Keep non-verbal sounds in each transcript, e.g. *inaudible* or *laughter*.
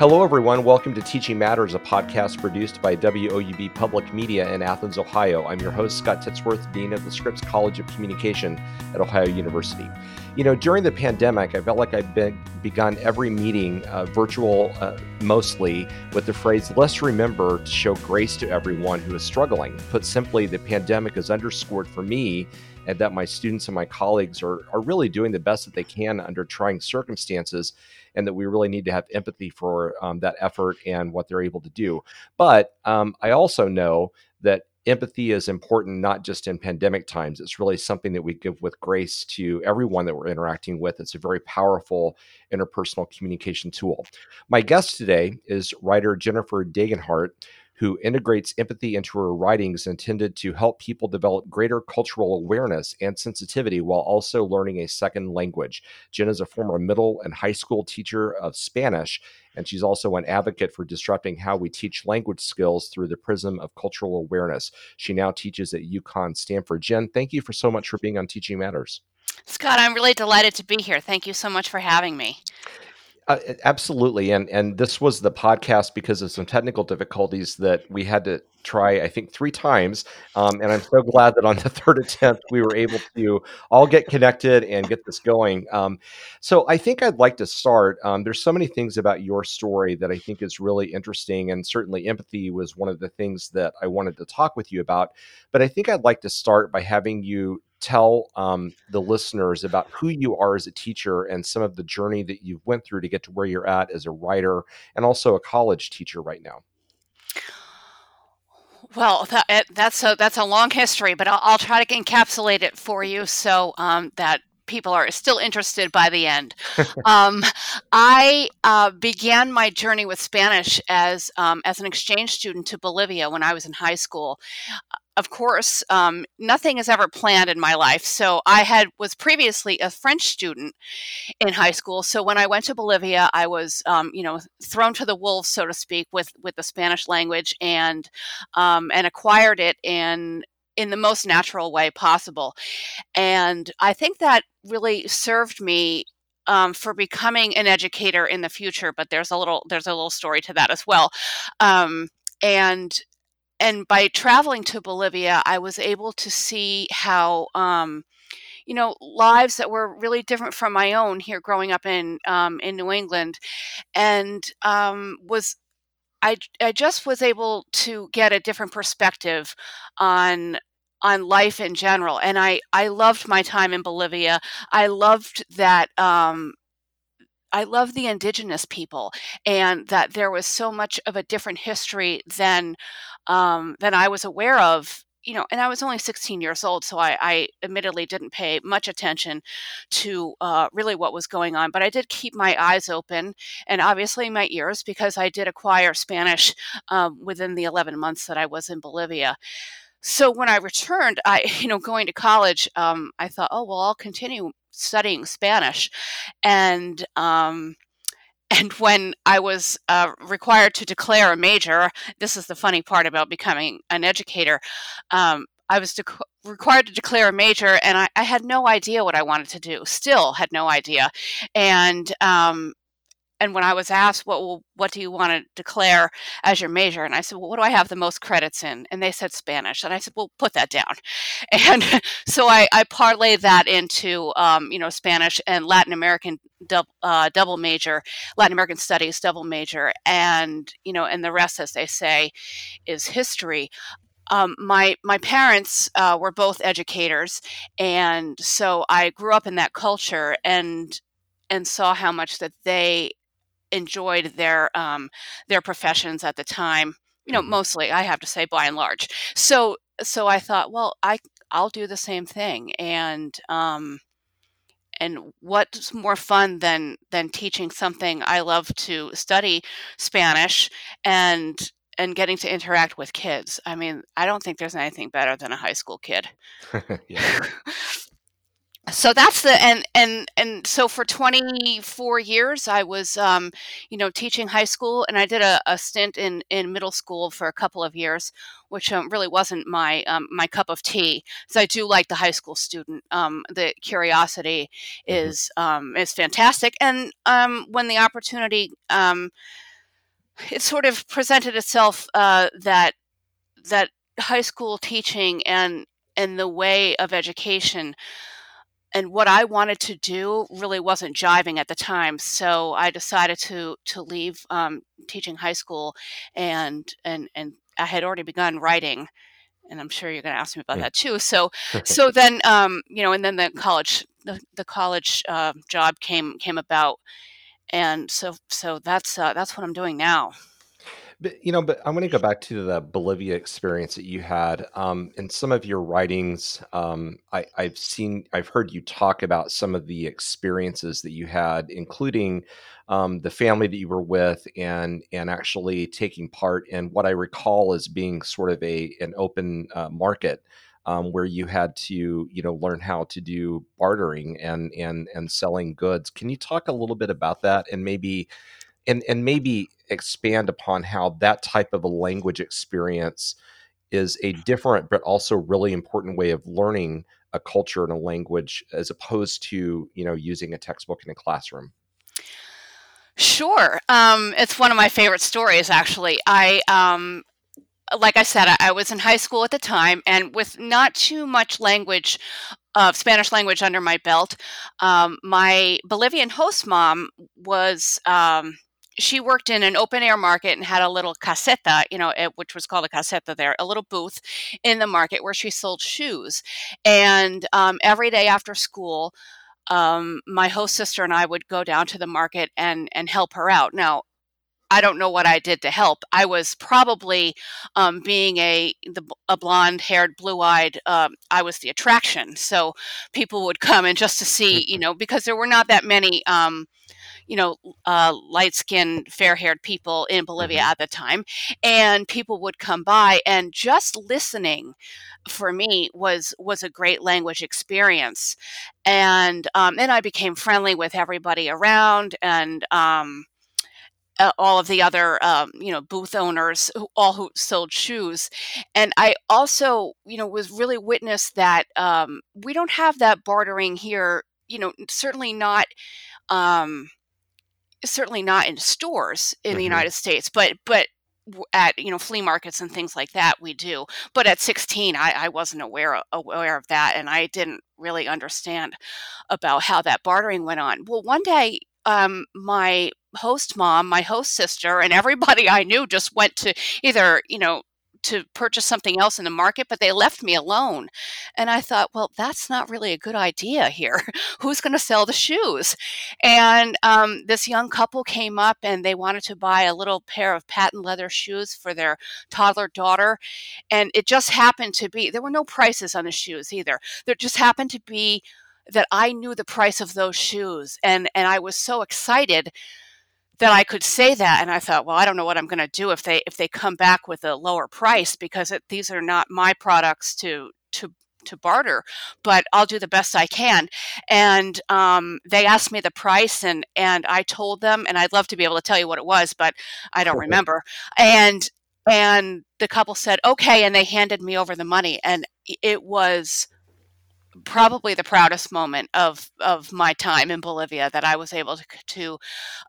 Hello, everyone. Welcome to Teaching Matters, a podcast produced by WOUB Public Media in Athens, Ohio. I'm your host, Scott Titsworth, Dean of the Scripps College of Communication at Ohio University. You know, during the pandemic, I felt like I've been, begun every meeting uh, virtual uh, mostly with the phrase, let's remember to show grace to everyone who is struggling. Put simply, the pandemic has underscored for me and that my students and my colleagues are, are really doing the best that they can under trying circumstances and that we really need to have empathy for um, that effort and what they're able to do. But um, I also know that empathy is important not just in pandemic times. It's really something that we give with grace to everyone that we're interacting with. It's a very powerful interpersonal communication tool. My guest today is writer jennifer Degenhardt who integrates empathy into her writings intended to help people develop greater cultural awareness and sensitivity while also learning a second language. Jen is a former middle and high school teacher of Spanish, and she's also an advocate for disrupting how we teach language skills through the prism of cultural awareness. She now teaches at UConn Stamford. Jen, thank you for so much for being on Teaching Matters. Scott, I'm really delighted to be here. Thank you so much for having me. Uh, absolutely, and and this was the podcast because of some technical difficulties that we had to try. I think three times, um, and I'm so glad that on the *laughs* third attempt we were able to all get connected and get this going. Um, so I think I'd like to start. Um, there's so many things about your story that I think is really interesting, and certainly empathy was one of the things that I wanted to talk with you about. But I think I'd like to start by having you tell um, the listeners about who you are as a teacher and some of the journey that you've went through to get to where you're at as a writer and also a college teacher right now? Well, that, that's a that's a long history, but I'll, I'll, try to encapsulate it for you so um, that people are still interested by the end. *laughs* um, I uh, began my journey with Spanish as um, as an exchange student to Bolivia when I was in high school of course, um, nothing is ever planned in my life. So I had was previously a French student in high school. So when I went to Bolivia, I was, um, you know, thrown to the wolves, so to speak, with with the Spanish language and um, and acquired it in in the most natural way possible. And I think that really served me um, for becoming an educator in the future. But there's a little there's a little story to that as well. Um, and and by traveling to Bolivia, I was able to see how, um, you know, lives that were really different from my own here growing up in um, in New England, and um, was I I just was able to get a different perspective on on life in general and i i loved my time in bolivia. I loved that um I love the indigenous people and that there was so much of a different history than um, than I was aware of. You know, and I was only 16 years old, so I, I admittedly didn't pay much attention to uh, really what was going on. But I did keep my eyes open and obviously my ears because I did acquire Spanish um, within the 11 months that I was in Bolivia so when I returned, I, *laughs* you know, going to college, um, I thought, oh well, I'll continue studying Spanish, and um, and when I was uh, required to declare a major, this is the funny part about becoming an educator. Um, I was de- required to declare a major, and I, I, had no idea what I wanted to do. Still had no idea, and um, and when I was asked, what well, what do you want to declare as your major? And I said, well, what do I have the most credits in? And they said Spanish. And I said, well, put that down. *laughs* And so I, I parlayed that into, um, you know, Spanish and Latin American double, uh, double major, Latin American studies double major. And, you know, and the rest, as they say, is history. Um, my my parents uh, were both educators, and so I grew up in that culture and and saw how much that they enjoyed their um, their professions at the time. You know, mm-hmm. mostly I have to say by and large. So so I thought, well, I I'll do the same thing, and um, and what's more fun than than teaching something I love to study Spanish and and getting to interact with kids. I mean, I don't think there's anything better than a high school kid. *laughs* *laughs* *laughs* so that's the and and and so for 24 years i was um, you know teaching high school and i did a, a, stint in in middle school for a couple of years which um, really wasn't my um, my cup of tea so i do like the high school student um, the curiosity mm-hmm. is mm-hmm. is fantastic and um, when the opportunity it sort of presented itself uh, that that high school teaching and and the way of education and what I wanted to do really wasn't jiving at the time. So I decided to to leave um, teaching high school, and and and I had already begun writing, and I'm sure you're going to ask me about that too. So *laughs* so then um, you know, and then the college the, the college uh, job came came about, and so so that's uh, that's what I'm doing now. But you know, but I want to go back to the Bolivia experience that you had. Um, in some of your writings, um, I, I've seen, I've heard you talk about some of the experiences that you had, including um, the family that you were with, and and actually taking part in what I recall as being sort of a an open uh, market. Um, where you had to, you know, learn how to do bartering and and and selling goods. Can you talk a little bit about that, and maybe, and and maybe expand upon how that type of a language experience is a different but also really important way of learning a culture and a language as opposed to you know using a textbook in a classroom. Sure. Um, it's one of my favorite stories actually. I um, like i said I, I, was in high school at the time and with not too much language of spanish language under my belt um, my bolivian host mom was um, she worked in an open air market and had a little caseta, you know, which was called a caseta there, a little booth in the market where she sold shoes. And um, every day after school, um, my host sister and I would go down to the market and and help her out. Now, I don't know what I did to help. I was probably um, being a the, a blonde haired, blue eyed. Um, I was the attraction, so people would come and just to see, you *laughs* know, because there were not that many um, you know, uh, light skinned, fair haired people in Bolivia mm-hmm. at the time. And people would come by and just listening for me was was a great language experience. And um, then I became friendly with everybody around and um, uh, all of the other um, you know booth owners who, all who sold shoes and i also you know was really witness that um, we don't have that bartering here you know certainly not um, certainly not in stores in mm-hmm. the United States, but but at you know flea markets and things like that we do but at 16 i, I wasn't aware aware of that and i didn't really understand about how that bartering went on well one day um, my host mom my host sister and everybody i knew just went to either you know to purchase something else in the market, but they left me alone. And I thought, well, that's not really a good idea here. *laughs* Who's going to sell the shoes? And um, this young couple came up and they wanted to buy a little pair of patent leather shoes for their toddler daughter. And it just happened to be, there were no prices on the shoes either. There just happened to be that I knew the price of those shoes. And, and I was so excited that I could say that. And I thought, well, I don't know what I'm going to do if they if they come back with a lower price because it, these are not my products to to to barter, but I'll do the best I can. And um, they asked me the price, and and I told them, and I'd love to be able to tell you what it was, but I don't remember. And and the couple said okay, and they handed me over the money, and it was probably the proudest moment of of my time in Bolivia that I was able to, to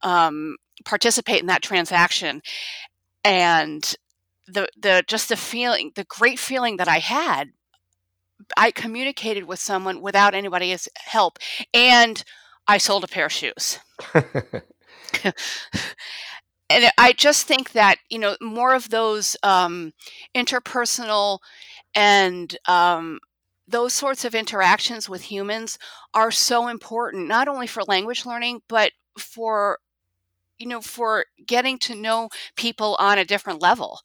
um, participate in that transaction, and the the just the feeling, the great feeling that I had. I communicated with someone without anybody's help, and I sold a pair of shoes. *laughs* and I just think that you know more of those um, interpersonal and um, those sorts of interactions with humans are so important not only for language learning but for you know for getting to know people on a different level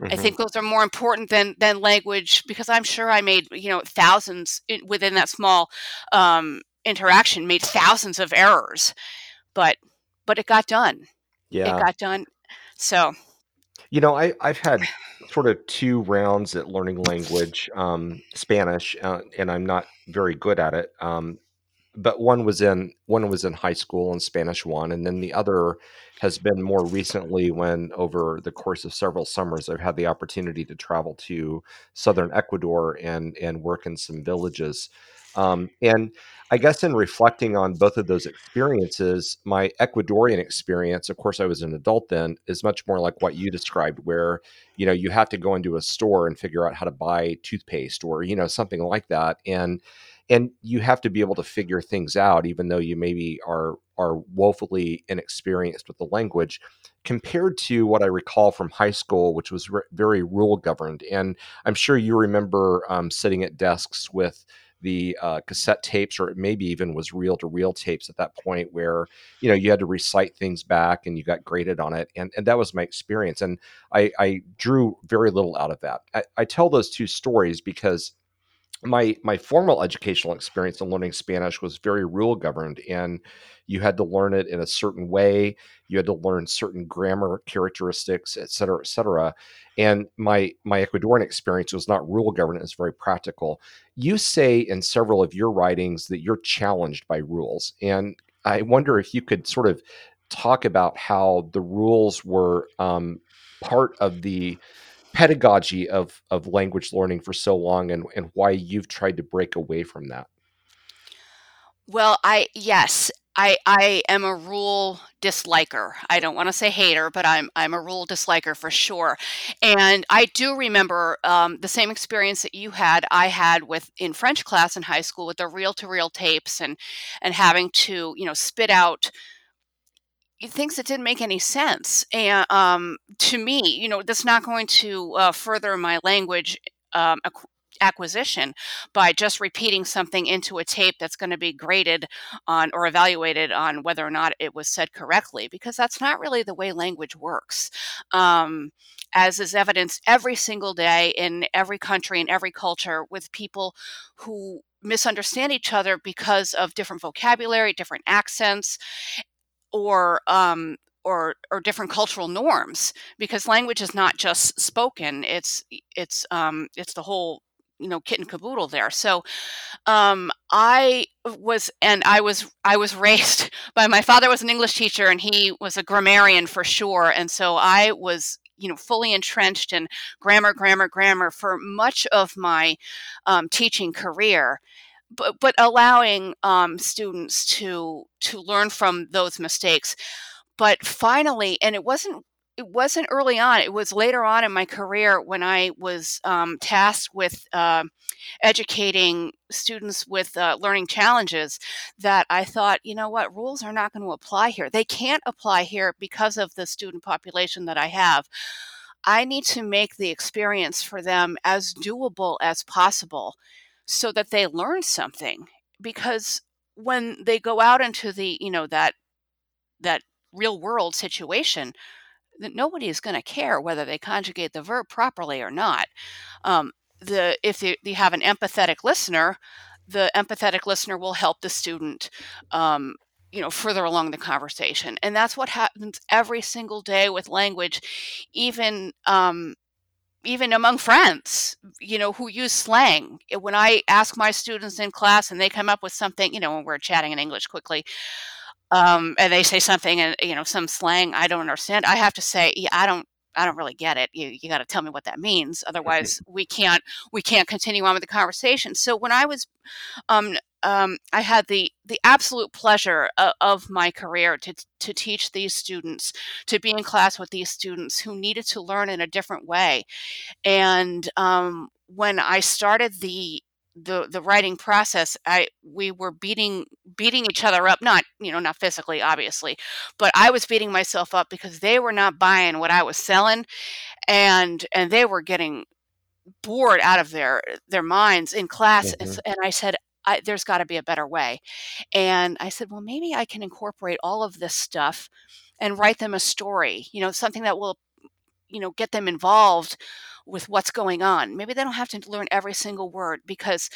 mm-hmm. i think those are more important than than language because i'm sure i made you know thousands within that small um, interaction made thousands of errors but but it got done yeah it got done so you know i i've had *sighs* sort of two rounds at learning language, um, Spanish, uh, and I'm not very good at it. Um, but one was in one was in high school in Spanish one, and then the other has been more recently when over the course of several summers I've had the opportunity to travel to southern Ecuador and and work in some villages. Um, and I guess in reflecting on both of those experiences, my Ecuadorian experience, of course, I was an adult then, is much more like what you described, where you know you have to go into a store and figure out how to buy toothpaste or you know something like that, and and you have to be able to figure things out, even though you maybe are are woefully inexperienced with the language compared to what I recall from high school, which was re- very rule governed. And I'm sure you remember um, sitting at desks with the uh, cassette tapes, or it maybe even was reel to reel tapes at that point, where you know you had to recite things back and you got graded on it, and and that was my experience, and I, I drew very little out of that. I, I tell those two stories because my my formal educational experience in learning Spanish was very rule governed, and you had to learn it in a certain way. You had to learn certain grammar characteristics, et cetera, et cetera. And my my Ecuadorian experience was not rule governed; it was very practical. You say in several of your writings that you're challenged by rules, and I wonder if you could sort of talk about how the rules were um, part of the pedagogy of of language learning for so long and and why you've tried to break away from that? Well i yes i i am a rule disliker. I don't want to say hater but i'm i'm a rule disliker for sure. And i do remember um, the same experience that you had i had with in french class in high school with the reel to reel tapes and and having to you know spit out things that didn't make any sense. And um, to me, you know, that's not going to uh, further my language um, acquisition by just repeating something into a tape that's going to be graded on or evaluated on whether or not it was said correctly, because that's not really the way language works. Um, as is evidenced every single day in every country and every culture with people who misunderstand each other because of different vocabulary, different accents, or um, or or different cultural norms because language is not just spoken it's it's um it's the whole you know kit and caboodle there. So um i was and i was i was *laughs* raised by my father was an english teacher and he was a grammarian for sure and so i was you know fully entrenched in grammar grammar grammar for much of my um, teaching career but but allowing um, students to to learn from those mistakes. But finally, and it wasn't it wasn't early on. It was later on in my career when I was um, tasked with uh, educating students with uh, learning challenges that I thought, you know what, rules are not going to apply here. They can't apply here because of the student population that I have. I need to make the experience for them as doable as possible so that they learn something because when they go out into the you know that that real world situation that nobody is going to care whether they conjugate the verb properly or not. Um, the if you, you, have an empathetic listener the empathetic listener will help the student um, you know further along the conversation. And that's what happens every single day with language. Even um, even among friends, you know, who use slang. Eh, when I ask my students in class and they come up with something, you know, when we're chatting in English quickly, um, and they say something and you know some slang I don't understand, I have to say, yeah, I don't. I don't really get it. You, you got to tell me what that means. Otherwise, we can't we can't continue on with the conversation. So when I was um, um, I had the the absolute pleasure of, of my career to to teach these students, to be in class with these students who needed to learn in a different way. And um, when I started the the the writing process i we were beating beating each other up not you know not physically obviously but i was beating myself up because they were not buying what i was selling and and they were getting bored out of their their minds in class mm-hmm. and i said I, there's got to be a better way. And I said, well, maybe I can incorporate all of this stuff and write them a story, you know, something that will, you know, get them involved with what's going on. Maybe they don't have to learn every single word because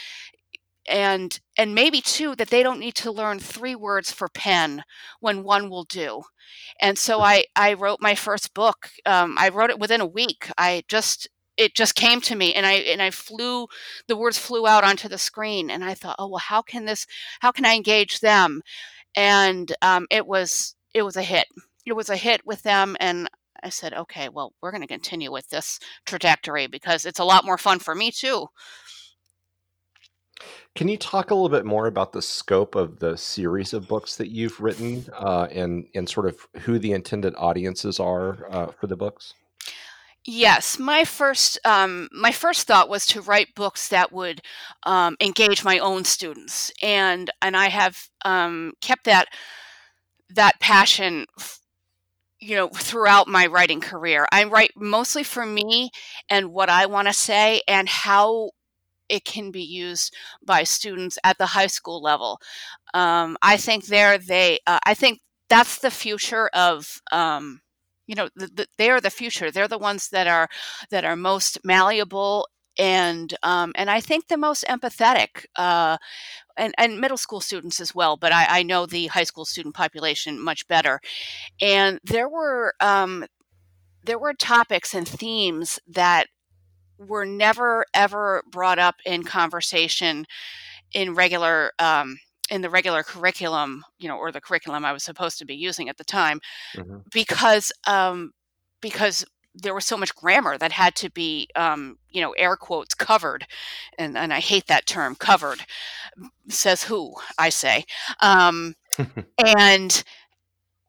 and and maybe too that they don't need to learn three words for pen when one will do and so i i wrote my first book um, i wrote it within a week i just it just came to me and i and i flew the words flew out onto the screen and i thought oh well how can this how can i engage them? And um, it was it was a hit. It was a hit with them and i said okay well we're going to continue with this trajectory because it's a lot more fun for me too. Can you talk a little bit more about the scope of the series of books that you've written uh, and, and sort of who the intended audiences are uh, for the books? Yes, my first um, my first thought was to write books that would um, engage my own students, and and I have um, kept that that passion, you know, throughout my writing career. I write mostly for me and what I want to say, and how it can be used by students at the high school level. Um, I think there they uh, I think that's the future of um, you know the, the, they are the future they're the ones that are that are most malleable and um, and I think the most empathetic, uh, and and middle school students as well. But I, I, know the high school student population much better. And there were um, there were topics and themes that were never ever brought up in conversation in regular um, in the regular curriculum, you know, or the curriculum I was supposed to be using at the time, mm-hmm. because um, because there was so much grammar that had to be, um, you know, air quotes covered, and and I hate that term, covered. Says who? I say, um, *laughs* and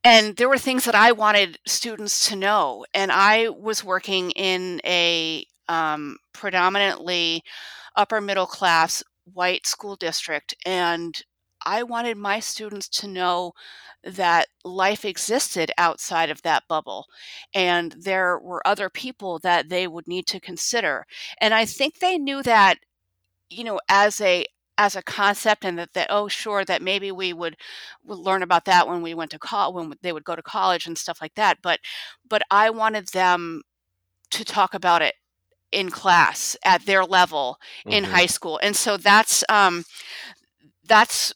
and there were things that I wanted students to know, and I was working in a um, predominantly upper middle class white school district, and I wanted my students to know that life existed outside of that bubble and there were other people that they would need to consider. And I think they knew that, you know, as a as a concept and that, that oh sure that maybe we would, would learn about that when we went to college when they would go to college and stuff like that but but i wanted them to talk about it in class at their level mm-hmm. in high school and so that's um that's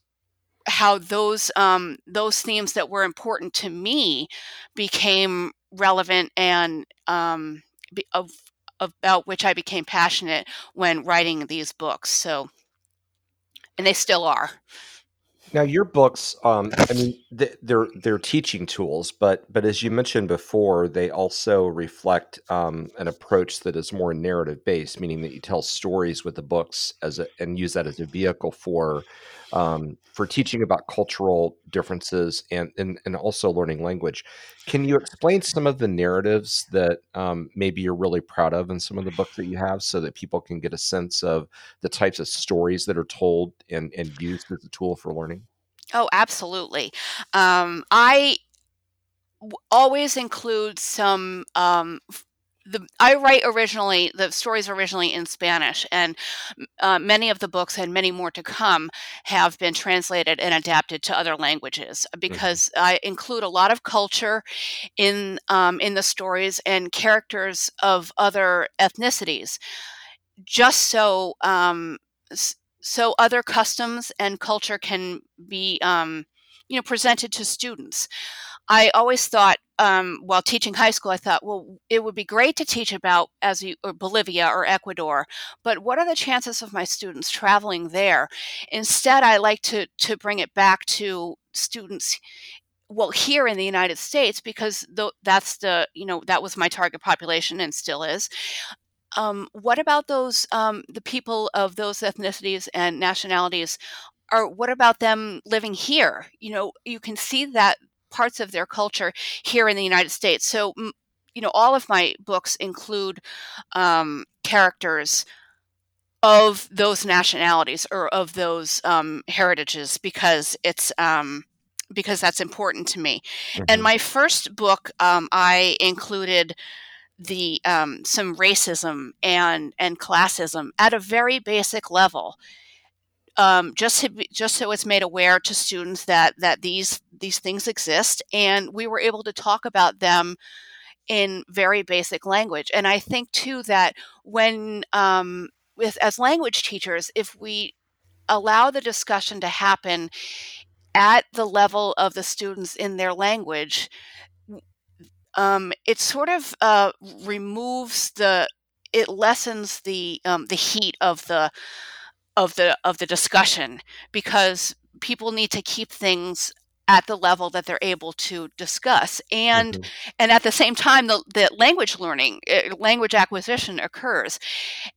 how those um, those themes that were important to me became relevant and um, be, of, about which I became passionate when writing these books. So, and they still are. Now, your books, um, I mean, *laughs* they're they're teaching tools, but but as you mentioned before, they also reflect um, an approach that is more narrative based, meaning that you tell stories with the books as a, and use that as a vehicle for um, for teaching about cultural differences and, and and also learning language. Can you explain some of the narratives that um, maybe you're really proud of in some of the books that you have, so that people can get a sense of the types of stories that are told and and used as a tool for learning? Oh, absolutely. Um, I always include some um, the I write originally the stories originally in Spanish, and uh, many of the books and many more to come have been translated and adapted to other languages mm-hmm. because mm-hmm. I include a lot of culture in um, in the stories and characters of other ethnicities, just so um, so other customs and culture can be um, you know presented to students. I always thought um, while teaching high school, I thought, well, it would be great to teach about as you, or Bolivia or Ecuador, but what are the chances of my students traveling there? Instead, I like to to bring it back to students well here in the united states because th- that's the you know that was my target population and still is. Um, what about those um, the people of those ethnicities and nationalities? Or what about them living here? You know you can see that parts of their culture here in the United States. So, you know, all of my books include um, characters of those nationalities or of those um, heritages because it's um, because that's important to me. Mm-hmm. And my first book, um, I included the um, some racism and and classism at a very basic level um, just to just so it's made aware to students that that these these things exist, and we were able to talk about them in very basic language. And I think too that when um, with as language teachers, if we allow the discussion to happen at the level of the students in their language, um, it sort of uh, removes the it lessens the um, the heat of the of the of the discussion because people need to keep things at the level that they're able to discuss and mm-hmm. and at the same time the, the language learning uh, language acquisition occurs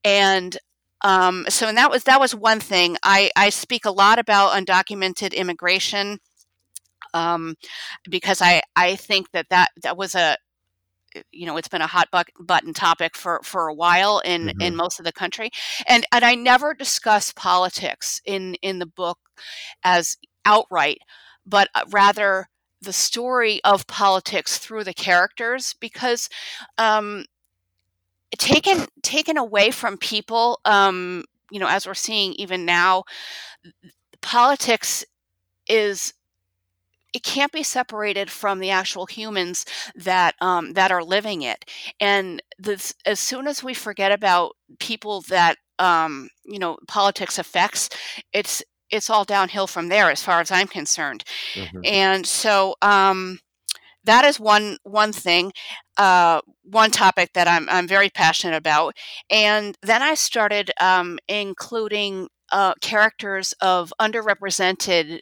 and um, so and that was that was one thing. I I speak a lot about undocumented immigration um, because I I think that that that was a you know it's been a hot button topic for for a while in mm-hmm. in most of the country and and I never discuss politics in in the book as outright but uh, rather the story of politics through the characters because um, taken taken away from people um, you know as we're seeing even now politics is it can't be separated from the actual humans that um, that are living it. And this, as soon as we forget about people that um, you know politics affects, it's it's all downhill from there, as far as I'm concerned. Mm-hmm. And so um, that is one one thing, uh, one topic that I'm I'm very passionate about. And then I started um, including uh, characters of underrepresented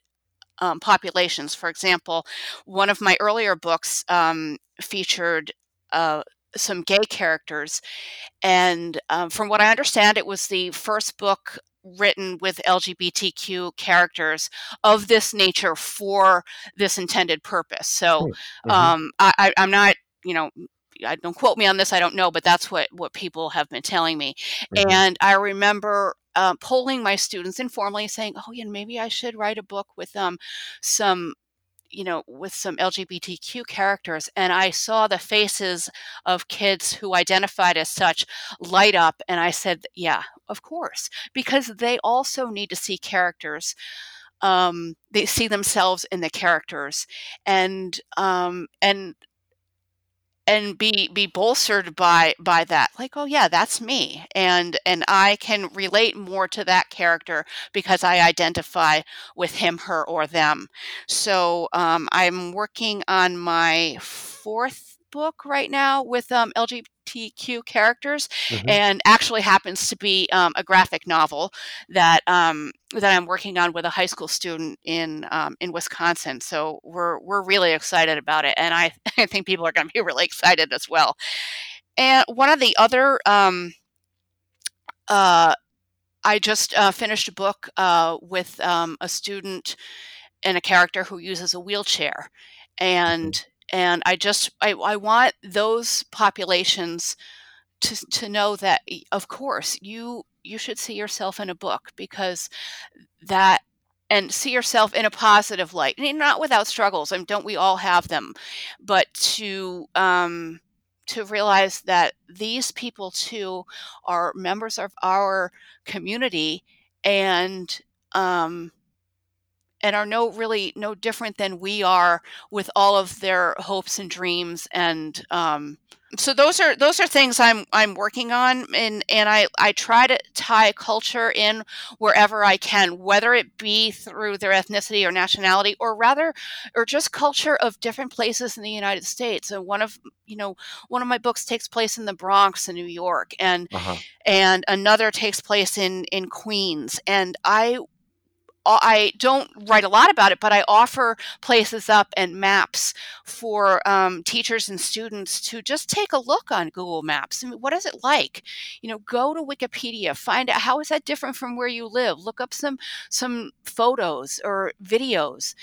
um, populations. For example, one of my earlier books um, featured uh, some gay characters, and um, from what I understand, it was the first book written with LGBTQ characters of this nature for this intended purpose. So hmm, mm-hmm. um, I, am not, you know, I don't quote me on this. I don't know, but that's what what people have been telling me. Mm-hmm. And I remember uh, polling my students informally, saying, "Oh, yeah, maybe I should write a book with um some." you know with some lgbtq characters and i saw the faces of kids who identified as such light up and i said yeah of course because they also need to see characters um, they see themselves in the characters and um, and and be be bolstered by by that like oh yeah that's me and and i can relate more to that character because i identify with him her or them. So um, i'm working on my fourth book right now with um, LGBTQ characters, mm-hmm. and actually happens to be um, a graphic novel that um, that I'm working on with a high school student in um, in Wisconsin. So we're we're really excited about it, and I *laughs* I think people are going to be really excited as well. And one of the other um, uh, I just uh, finished a book uh, with um, a student and a character who uses a wheelchair, and mm-hmm and I just I, I want those populations to to know that of course you you should see yourself in a book because that and see yourself in a positive light and not without struggles I mean, don't we all have them but to um to realize that these people too are members of our community and um and are no really no different than we are with all of their hopes and dreams and um, so those are those are things I'm I'm working on and and I I try to tie culture in wherever I can whether it be through their ethnicity or nationality or rather or just culture of different places in the United States and one of you know one of my books takes place in the Bronx in New York and uh-huh. and another takes place in in Queens and I I don't write a lot about it, but I offer places up and maps for um, teachers and students to just take a look on Google Maps. I mean, what is it like? You know, go to Wikipedia, find out how is that different from where you live. Look up some some photos or videos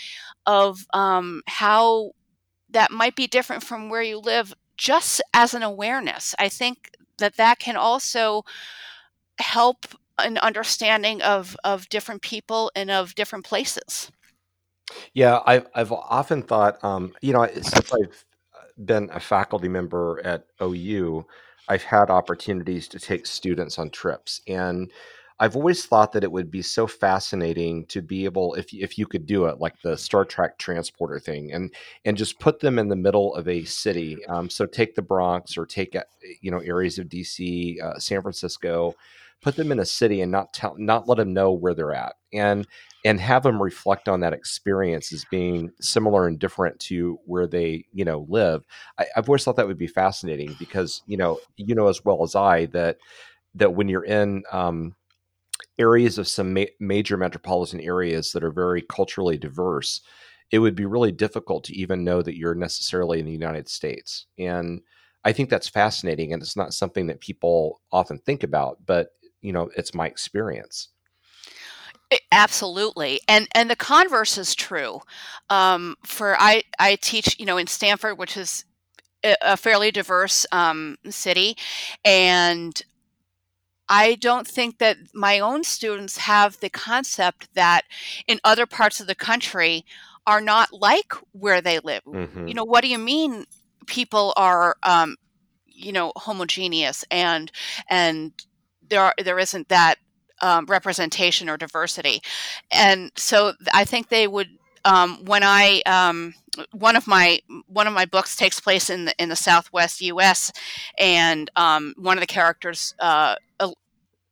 of um, how that might be different from where you live, just as an awareness. I think that that can also help an understanding of of different people and of different places. Yeah, I've I've often thought, um, you know, since I've been a faculty member at OU, I've had opportunities to take students on trips, and I've always thought that it would be so fascinating to be able, if if you could do it, like the Star Trek transporter thing, and and just put them in the middle of a city. Um, so take the Bronx or take uh, you know areas of DC, uh, San Francisco, put them in a city and not tell not let them know where they're at and and have them reflect on that experience as being similar and different to where they you know live I, have always thought that would be fascinating because you know you know as well as i that that when you're in um, areas of some ma- major metropolitan areas that are very culturally diverse it would be really difficult to even know that you're necessarily in the united states and I think that's fascinating, and it's not something that people often think about. But you know it's my experience Absolutely, and and the converse is true. Um, for I I teach you know in Stamford, which is a fairly diverse um, city, and I don't think that my own students have the concept that in other parts of the country are not like where they live. Mm-hmm. You know, what do you mean people are um, you know homogeneous and and there are, there isn't that um, representation or diversity. And so I think they would um, when I um, one of my one of my books takes place in the in the Southwest U.S. and um, one of the characters uh,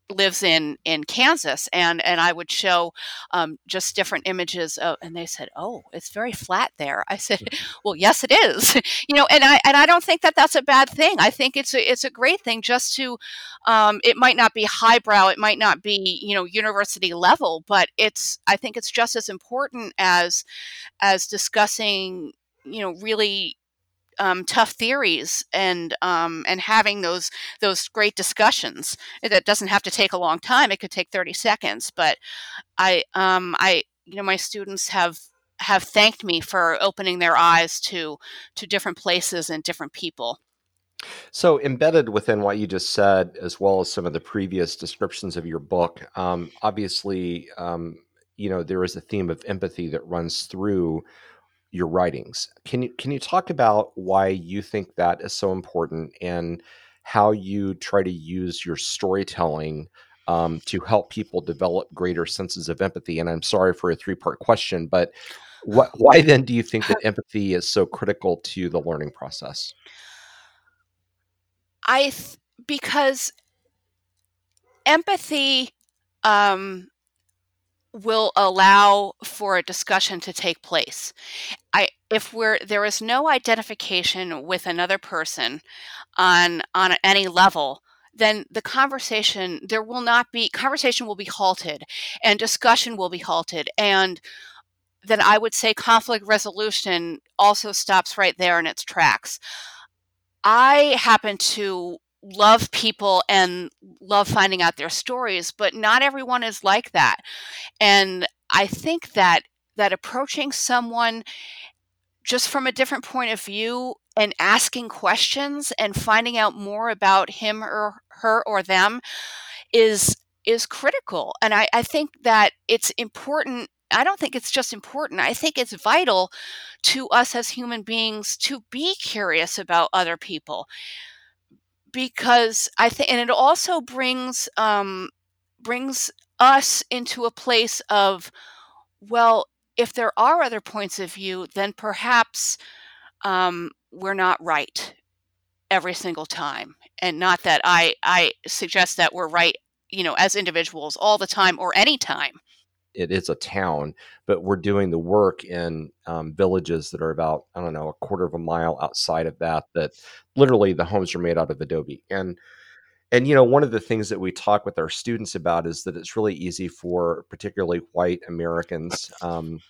lives in in Kansas, and and I would show um, just different images, of, and they said, "Oh, it's very flat there." I said, mm-hmm. *laughs* "Well, yes, it is." *laughs* you know, and I and I don't think that that's a bad thing. I think it's a it's a great thing just to. Um, it might not be highbrow, it might not be you know university level, but it's I think it's just as important as as discussing you know really um, tough theories and um, and having those those great discussions. That doesn't have to take a long time. It could take thirty seconds. But I um, I you know my students have have thanked me for opening their eyes to to different places and different people. So embedded within what you just said, as well as some of the previous descriptions of your book, um, obviously, um, you know there is a theme of empathy that runs through your writings. Can you can you talk about why you think that is so important and how you try to use your storytelling um, to help people develop greater senses of empathy? And I'm sorry for a three part question, but what, *laughs* why then do you think that empathy is so critical to the learning process? I th- because empathy um, will allow for a discussion to take place. I if we're there is no identification with another person on on any level, then the conversation there will not be conversation will be halted and discussion will be halted and then I would say conflict resolution also stops right there in its tracks. I happen to love people and love finding out their stories, but not everyone is like that. And I think that that approaching someone just from a different point of view and asking questions and finding out more about him or her or them is is critical. And I, I think that it's important I don't think it's just important. I think it's vital to us as human beings to be curious about other people because I think, and it also brings um, brings us into a place of, well, if there are other points of view, then perhaps um, we're not right every single time, and not that I I suggest that we're right, you know, as individuals all the time or any time it is a town, but we're doing the work in um, villages that are about I don't know a quarter of a mile outside of that. That literally the homes are made out of adobe and and you know one of the things that we talk with our students about is that it's really easy for particularly white Americans. Um,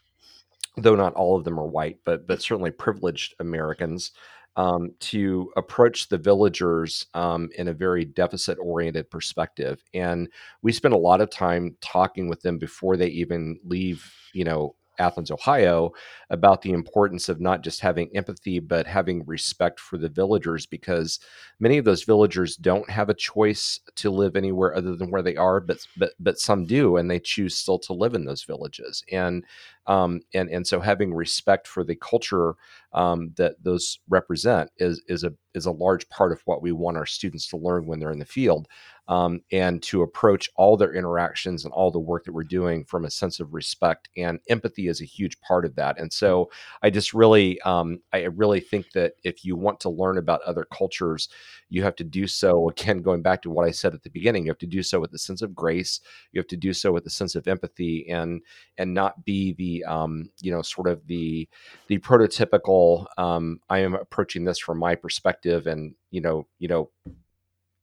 though not all of them are white, but but certainly privileged Americans um, to approach the villagers um, in a very deficit oriented perspective. And we spend a lot of time talking with them before they even leave, you know, Athens, Ohio, about the importance of not just having empathy, but having respect for the villagers because many of those villagers don't have a choice to live anywhere other than where they are, but but but some do, and they choose still to live in those villages. And um, and and so having respect for the culture um, that those represent is is a is a large part of what we want our students to learn when they're in the field um, and to approach all their interactions and all the work that we're doing from a sense of respect and empathy is a huge part of that. And so I just really, um, I really think that if you want to learn about other cultures, you have to do so. *laughs* Again, going back to what I said at the beginning, you have to do so with a sense of grace. You have to do so with a sense of empathy and and not be the um, you know sort of the the prototypical. Um, I am approaching this from my perspective, and you know you know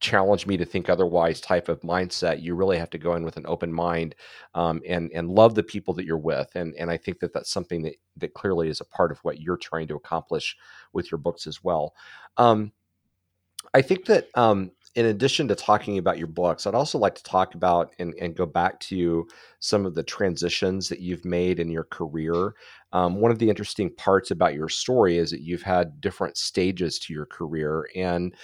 challenge me to think otherwise type of mindset you really have to go in with an open mind um, and and love the people that you're with and and i think that that's something that that clearly is a part of what you're trying to accomplish with your books as well um, i think that um, in addition to talking about your books, I'd also like to talk about and, and go back to some of the transitions that you've made in your career. Um, one of the interesting parts about your story is that you've had different stages to your career. And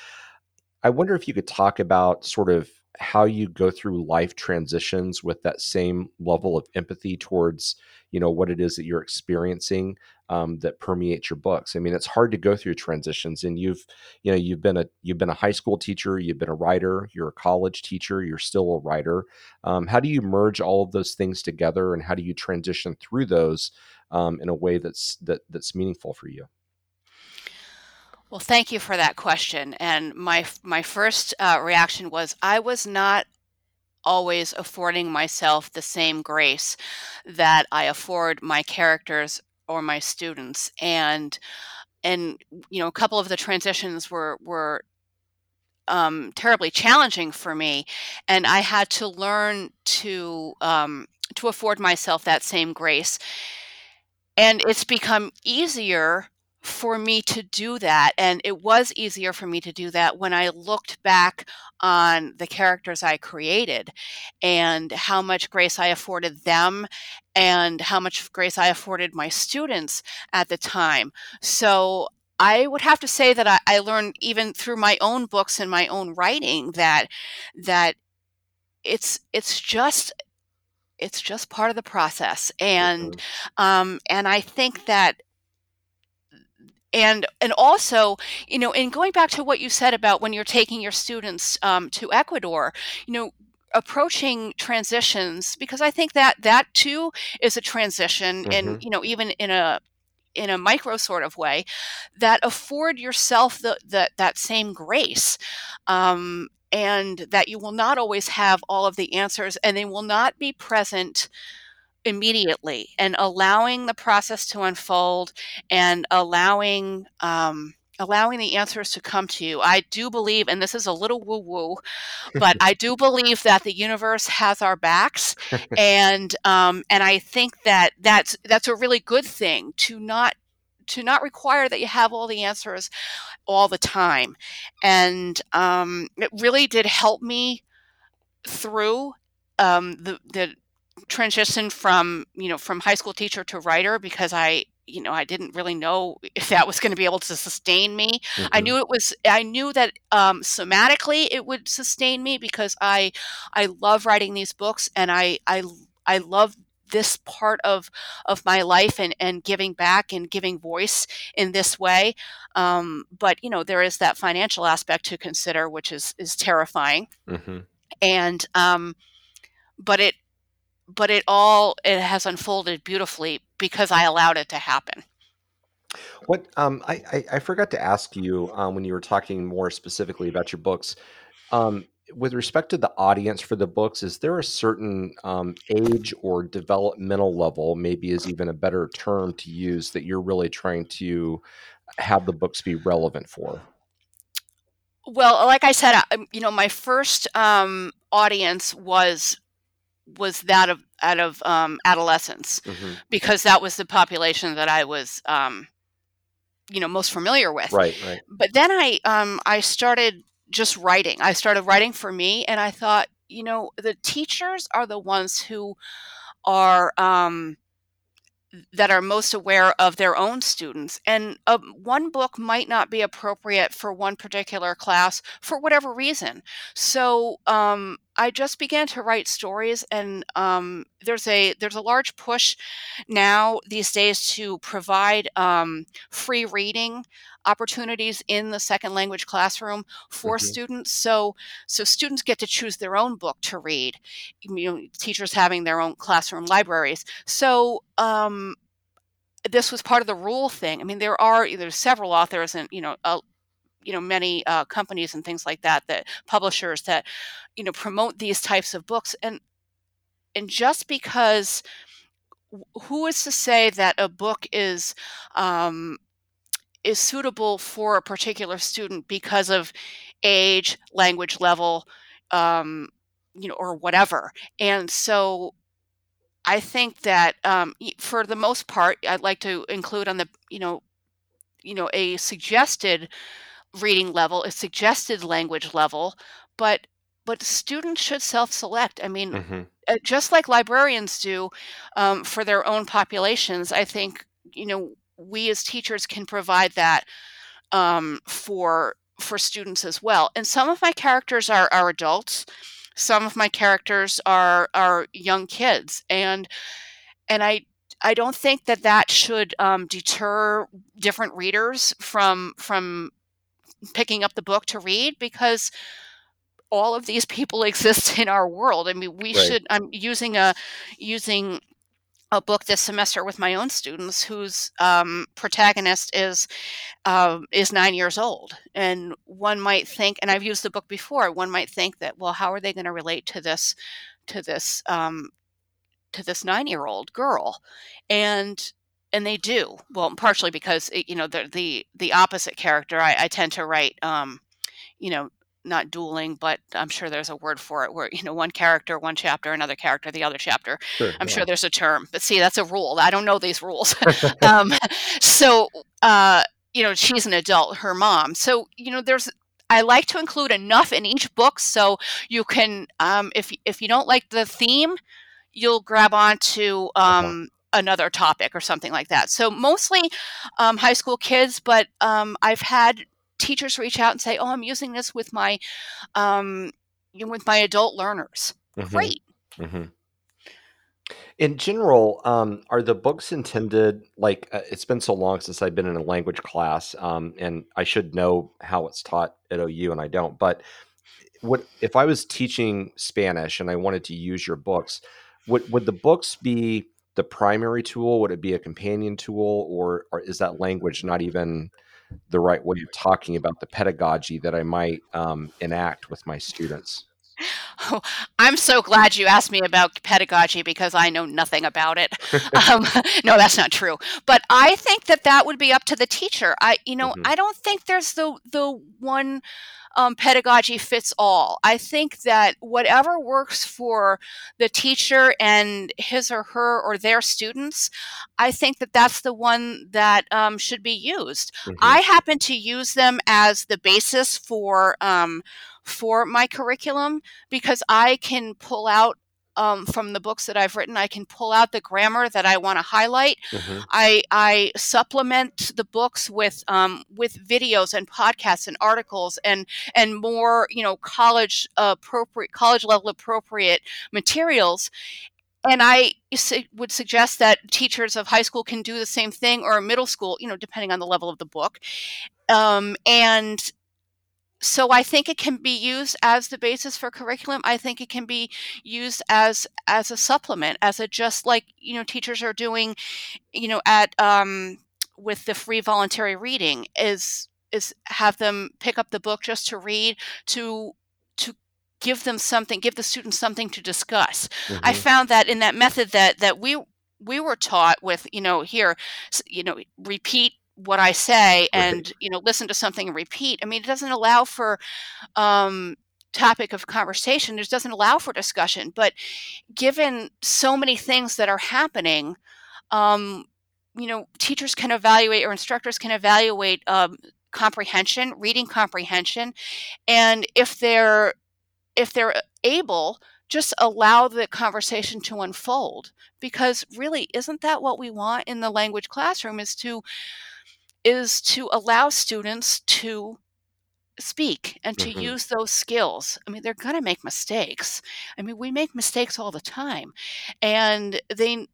I wonder if you could talk about sort of how you go through life transitions with that same level of empathy towards you know what it is that you're experiencing um, that permeates your books. I mean, it's hard to go through transitions, and you've you know you've been a you've been a high school teacher, you've been a writer, you're a college teacher, you're still a writer. Um, how do you merge all of those things together, and how do you transition through those um, in a way that's that that's meaningful for you? Well, thank you for that question. And my my first uh, reaction was I was not always affording myself the same grace that I afford my characters or my students. And and you know a couple of the transitions were were um, terribly challenging for me. And i had to learn to um, to afford myself that same grace. And it's become easier for me to do that. And it was easier for me to do that when I looked back on the characters I created and how much grace I afforded them and how much grace I afforded my students at the time. So I would have to say that I, I learned even through my own books and my own writing that that it's it's just it's just part of the process and mm-hmm. um, and I think that and and also you know in going back to what you said about when you're taking your students um, to ecuador you know approaching transitions because i think that that too is a transition mm-hmm. and you know even in a in a micro sort of way that afford yourself the, the that same grace um, and that you will not always have all of the answers and they will not be present immediately and allowing the process to unfold and allowing um, allowing the answers to come to you. I do believe, and this is a little woo woo, but *laughs* I do believe that the universe has our backs, and um, and I think that that's that's a really good thing to not to not require that you have all the answers all the time, and um, it really did help me through um, the the transition from you know from high school teacher to writer because I you know I didn't really know *laughs* if that was going to be able to sustain me. Mm-hmm. I knew it was. I knew that um, somatically it would sustain me because I I love writing these books and I I I love this part of of my life and and giving back and giving voice in this way um, but you know there is that financial aspect to consider which is is terrifying mm-hmm. and um, but it but it all it has unfolded beautifully because I allowed it to happen. What um, I, I, I forgot to ask you um, when you were talking more specifically about your books. Um, with respect to the audience for the books, is there a certain um, age or developmental level, maybe is even a better term to use, that you're really trying to have the books be relevant for? Well, like I said, you know, my first um, audience was was that of out of um, adolescence mm-hmm. because that was the population that I was um, you know most familiar with. Right, right. But then I um, I started just writing. I started writing for me, and I thought, you know, the teachers are the ones who are um, that are most aware of their own students. And uh, one book might not be appropriate for one particular class for whatever reason. So um, I just began to write stories, and um, there's a there's a large push now these days to provide um, free reading opportunities in the second language classroom for mm-hmm. students. So so students get to choose their own book to read. You know, teachers having their own classroom libraries. So um, this was part of the rule thing. I mean, there are there's several authors and you know. Uh, you know many uh, companies and things like that that publishers that you know promote these types of books and and just because who is to say that a book is um, is suitable for a particular student because of age, language level, um, you know, or whatever. And so I think that um, for the most part, I'd like to include on the, you know, you know, a suggested reading level, a suggested language level, but but students should self-select. I mean, mm-hmm. Uh, just like librarians do um, for their own populations, I think you know we as teachers can provide that um, for for students as well. And some of my characters are are adults, some of my characters are are young kids, and and I I don't think that that should um, deter different readers from from picking up the book to read because all of these people *laughs* exist in our world. I mean, we right. should. I'm using a using a book this semester with my own students whose um, protagonist is uh, is nine years old, and one might think, and I've used the book before. One might think that, well, how are they going to relate to this to this um, to this nine year old girl, and and they do well, partially because it, you know the the the opposite character. I, I tend to write, um, you know, not dueling, but I'm sure there's a word for it where, you know, one character, one chapter, another character, the other chapter. Sure, I'm yeah. sure there's a term, but see, that's a rule. I don't know these rules. *laughs* *laughs* um, so, uh, you know, she's an adult, her mom. So, you know, there's, I like to include enough in each book so you can, um, if, if you don't like the theme, you'll grab onto, uh-huh. um, another topic or something like that. So mostly um, high school kids, but um, I've had teachers reach out and say, "Oh, I'm using this with my um, with my adult learners." Mm-hmm. Great. Mm-hmm. In general, um, are the books intended like uh, it's been so long since I've been in a language class, um, and I should know how it's taught at OU, and I don't. But what if I was teaching Spanish and I wanted to use your books? Would would the books be the primary tool? Would it be a companion tool, or, or is that language not even the right way of talking about the pedagogy that I might um, enact with my students. Oh, *laughs* I'm so glad you asked me about pedagogy because I know nothing about it. *laughs* um, *laughs* no, that's not true. But I think that that would be up to the teacher. I, you know, mm-hmm. I don't think there's the the one um, pedagogy fits all. I think that whatever works for the teacher and his or her or their students, I think that that's the one that um, should be used. Mm-hmm. I happen to use them as the basis for um, for my curriculum because I can pull out um, from the books that I've written. I can pull out the grammar that I want to highlight. Mm-hmm. I, I supplement the books with um, with videos and podcasts and articles and and more you know college appropriate college level appropriate materials. And I would suggest that teachers of high school can do the same thing, or middle school, you know, depending on the level of the book. Um, and so I think it can be used as the basis for curriculum. I think it can be used as as a supplement, as a just like you know teachers are doing, you know, at um, with the free voluntary reading is is have them pick up the book just to read to to give them something, give the students something to discuss. Mm-hmm. I found that in that method that that we we were taught with you know here you know repeat what I say and right. you know listen to something and repeat. I mean, it doesn't allow for um, topic of conversation. It doesn't allow for discussion. But given so many things that are happening, um, you know, teachers can evaluate or instructors can evaluate um, comprehension, reading comprehension, and if they're if they're able just allow the conversation to unfold because really isn't that what we want in the language classroom is to is to allow students to speak and to mm-hmm. use those skills. I mean, they're going to make mistakes. I mean, we make mistakes all the time. And they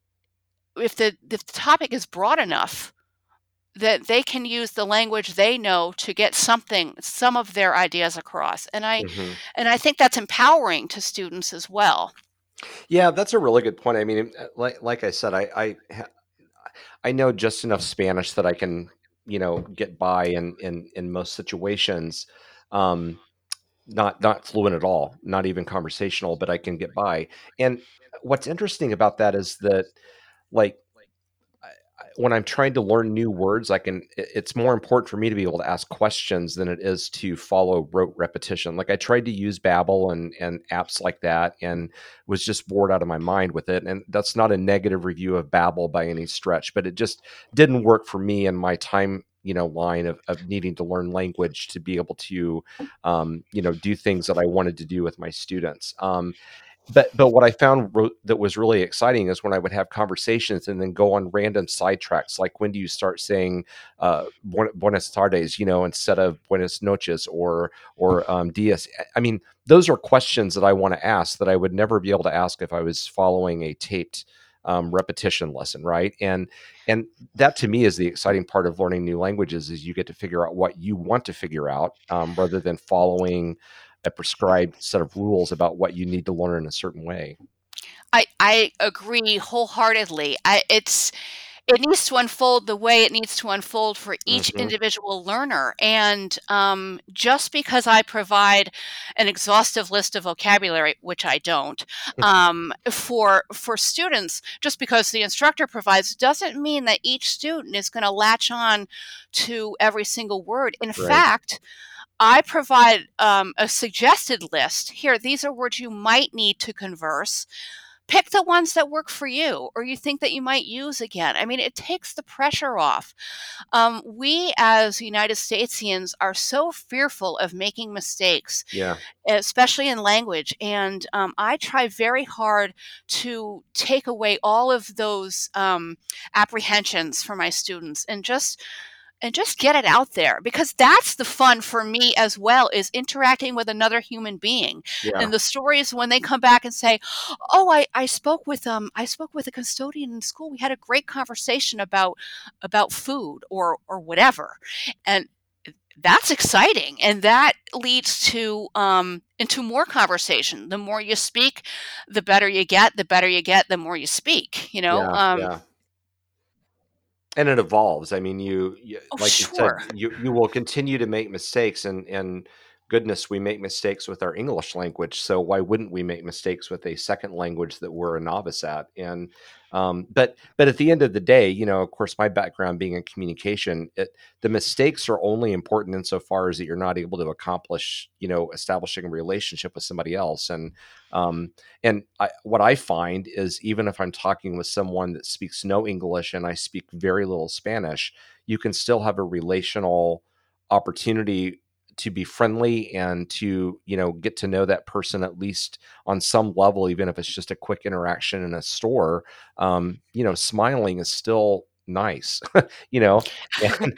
if the if the topic is broad enough that they can use the language they know to get something some of their ideas across. And I mm-hmm. and I think that's empowering to students as well. Yeah, that's a really good point. I mean, like like I said, I I I know just enough Spanish that I can you know get by in in in most situations um not not fluent at all not even conversational but i can get by. And what's interesting about that is that like when I'm trying to learn new words, I can. It's more important for me to be able to ask questions than it is to follow rote repetition. Like I tried to use Babbel and and apps like that, and was just bored out of my mind with it. And that's not a negative review of Babbel by any stretch, but it just didn't work for me and my time you know line of, of needing to learn language to be able to um, you know do things that I wanted to do with my students. Um, but but what I found that was really exciting is when I would have conversations and then go on random sidetracks, like when do you start saying uh, "buenas tardes," you know, instead of "buenas noches" or or um, "dias." I mean, those are questions that I want to ask that I would never be able to ask if I was following a taped um, repetition lesson, right? And and that to me is the exciting part of learning new languages is you get to figure out what you want to figure out um, rather than following a prescribed set of rules about what you need to learn in a certain way. I, I agree wholeheartedly. I, it's it needs to unfold the way it needs to unfold for each mm-hmm. individual learner. And um, just because I provide an exhaustive list of vocabulary, which I don't, *laughs* um, for for students, just because the instructor provides, doesn't mean that each student is going to latch on to every single word. In right. fact, I provide um, a suggested list. Here, these are words you might need to converse. Pick the ones that work for you or you think that you might use again. I mean, it takes the pressure off. Um, we, as United Statesians, are so fearful of making mistakes, yeah. especially in language. And um, I try very hard to take away all of those um, apprehensions for my students and just and just get it out there because that's the fun for me as well is interacting with another human being. Yeah. and the stories when they come back and say oh I, I spoke with um i spoke with a custodian in school. We had a great conversation about about food or or whatever. And that's exciting and that leads to um, into more conversation. The more you speak the better you get the better you get the more you speak you know? Yeah, um, yeah and it evolves. I mean, you, you oh, like sure. you said, you you will continue to make mistakes, and and goodness, we make mistakes with our English language. So why wouldn't we make mistakes with a second language that we're a novice at? And um, but but at the end of the day, you know, of course, my background being in communication, it, the mistakes are only important insofar as that you're not able to accomplish, you know, establishing a relationship with somebody else. And um, and I, what I find is even if I'm talking with someone that speaks no English and I speak very little Spanish, you can still have a relational opportunity to be friendly and to you know get to know that person at least on some level even if it's just a quick interaction in a store um, you know smiling is still nice *laughs* you know? *laughs* And,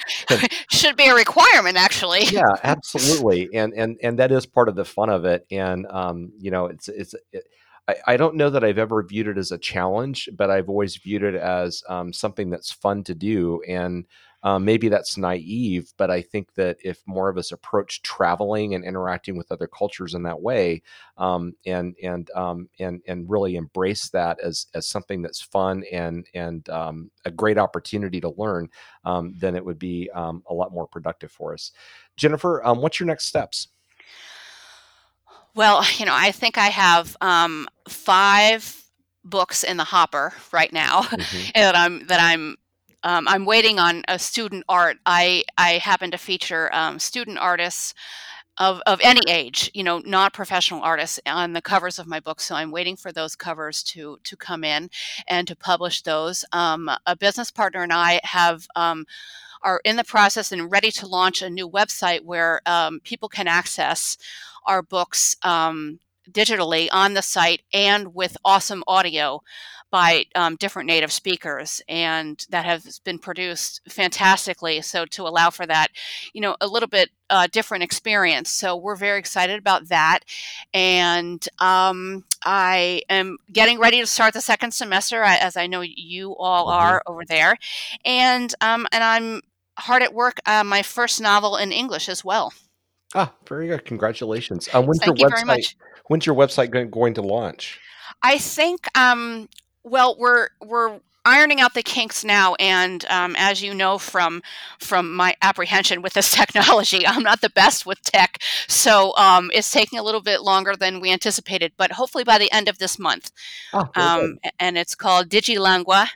should be a requirement actually. Yeah absolutely. And and and that is part of the fun of it. And um you know it's it's it, I, I don't know that I've ever viewed it as a challenge, but I've always viewed it as um, something that's fun to do. And um, maybe that's naive, but I think that if more of us approach traveling and interacting with other cultures in that way, um, and and um, and and really embrace that as as something that's fun and and um, a great opportunity to learn, um, then it would be um, a lot more productive for us. Jennifer, what's your next steps? Well, you know, I think I have five books in the hopper right now mm-hmm. *laughs* that I'm that I'm um, I'm waiting on a student art. I I happen to feature um, student artists of, of any age, you know, not professional artists on the covers of my book. So I'm waiting for those covers to to come in and to publish those. Um, a business partner and I have um, are in the process and ready to launch a new website where um, people can access our books um, digitally on the site and with awesome audio by um, different native speakers, and that has been produced fantastically. So to allow for that, you know, a little bit uh, different experience. So we're very excited about that, and um, I am getting ready to start the second semester, as I know you all mm-hmm. are over there, and um, and I'm hard at work on my first novel in English as well. Ah, very good. Congratulations. Um, when's Thank your you website? When's your website going, going to launch? I think um, well, we're we're ironing out the kinks now, and um, as you know from from my apprehension with this *laughs* technology, I'm not the best with tech, so um, it's taking a little bit longer than we anticipated. But hopefully by the end of this month, oh, um, and it's called DigiLangua,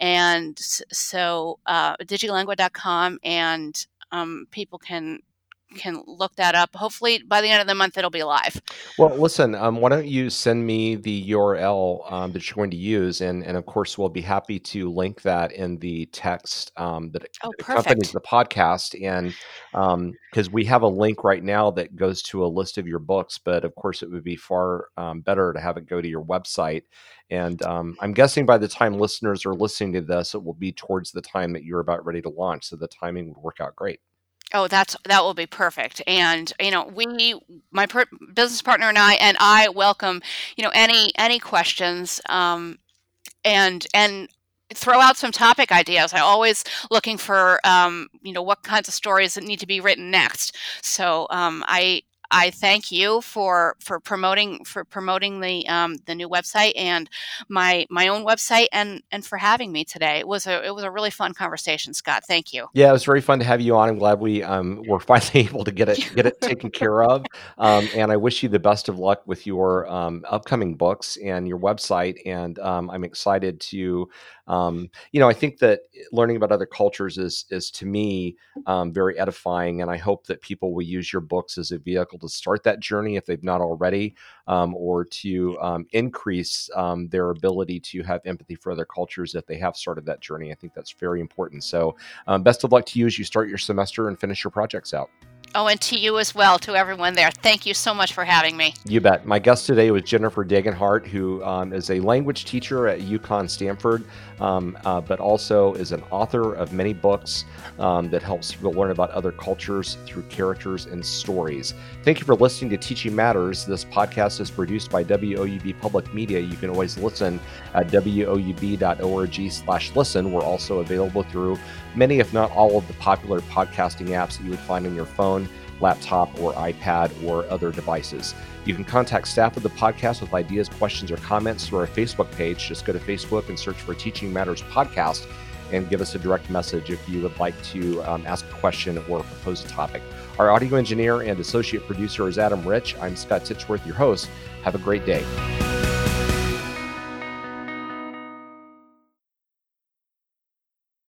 and so uh, digilangua.com, and um, people can can look that up. Hopefully, by the end of the month, it'll be live. Well, listen, um, why don't you send me the URL um, that you're going to use, and and of course, we'll be happy to link that in the text um, that Oh, accompanies the podcast, and because we have a link right now that goes to a list of your books, but of course, it would be far um, better to have it go to your website. And um, I'm guessing by the time listeners are listening to this, it will be towards the time that you're about ready to launch, so the timing would work out great. Oh, that's that will be perfect. And you know, we, my per- business partner and I, and I welcome you know any any questions. Um, and and throw out some topic ideas. I always looking for um, you know what kinds of stories that need to be written next. So um, I I thank you for for promoting for promoting the um, the new website and my my own website and and for having me today. It was a it was a really fun conversation, Scott. Thank you. Yeah, it was very fun to have you on. I'm glad we um, were *laughs* finally able to get it *laughs* get it taken care of. Um, and I wish you the best of luck with your um, upcoming books and your website. And um, I'm excited to, um, you know, I think that learning about other cultures is is to me um, very edifying. And I hope that people will use your books as a vehicle to start that journey if they've not already, um, or to um, increase um, their ability to have empathy for other cultures if they have started that journey. I think that's very important. So, um, best of luck to you as you start your semester and finish your projects out. Oh, and to you as well, to everyone there. Thank you so much for having me. You bet. My guest today was Jennifer Degenhardt, who um, is a language teacher at UConn Stamford, um, uh, but also is an author of many books um, that helps people learn about other cultures through characters and stories. Thank you for listening to Teaching Matters. This podcast is produced by WOUB Public Media. You can always listen at woub.org slash listen. We're also available through many, if not all, of the popular podcasting apps that you would find on your phone laptop or iPad or other devices. You can contact staff of the podcast with ideas, questions, or comments through our Facebook page. Just go to Facebook and search for Teaching Matters Podcast and give us a direct message if you would like to um, ask a question or propose a topic. Our audio engineer and associate producer is Adam Rich. I'm Scott Titsworth, your host. Have a great day.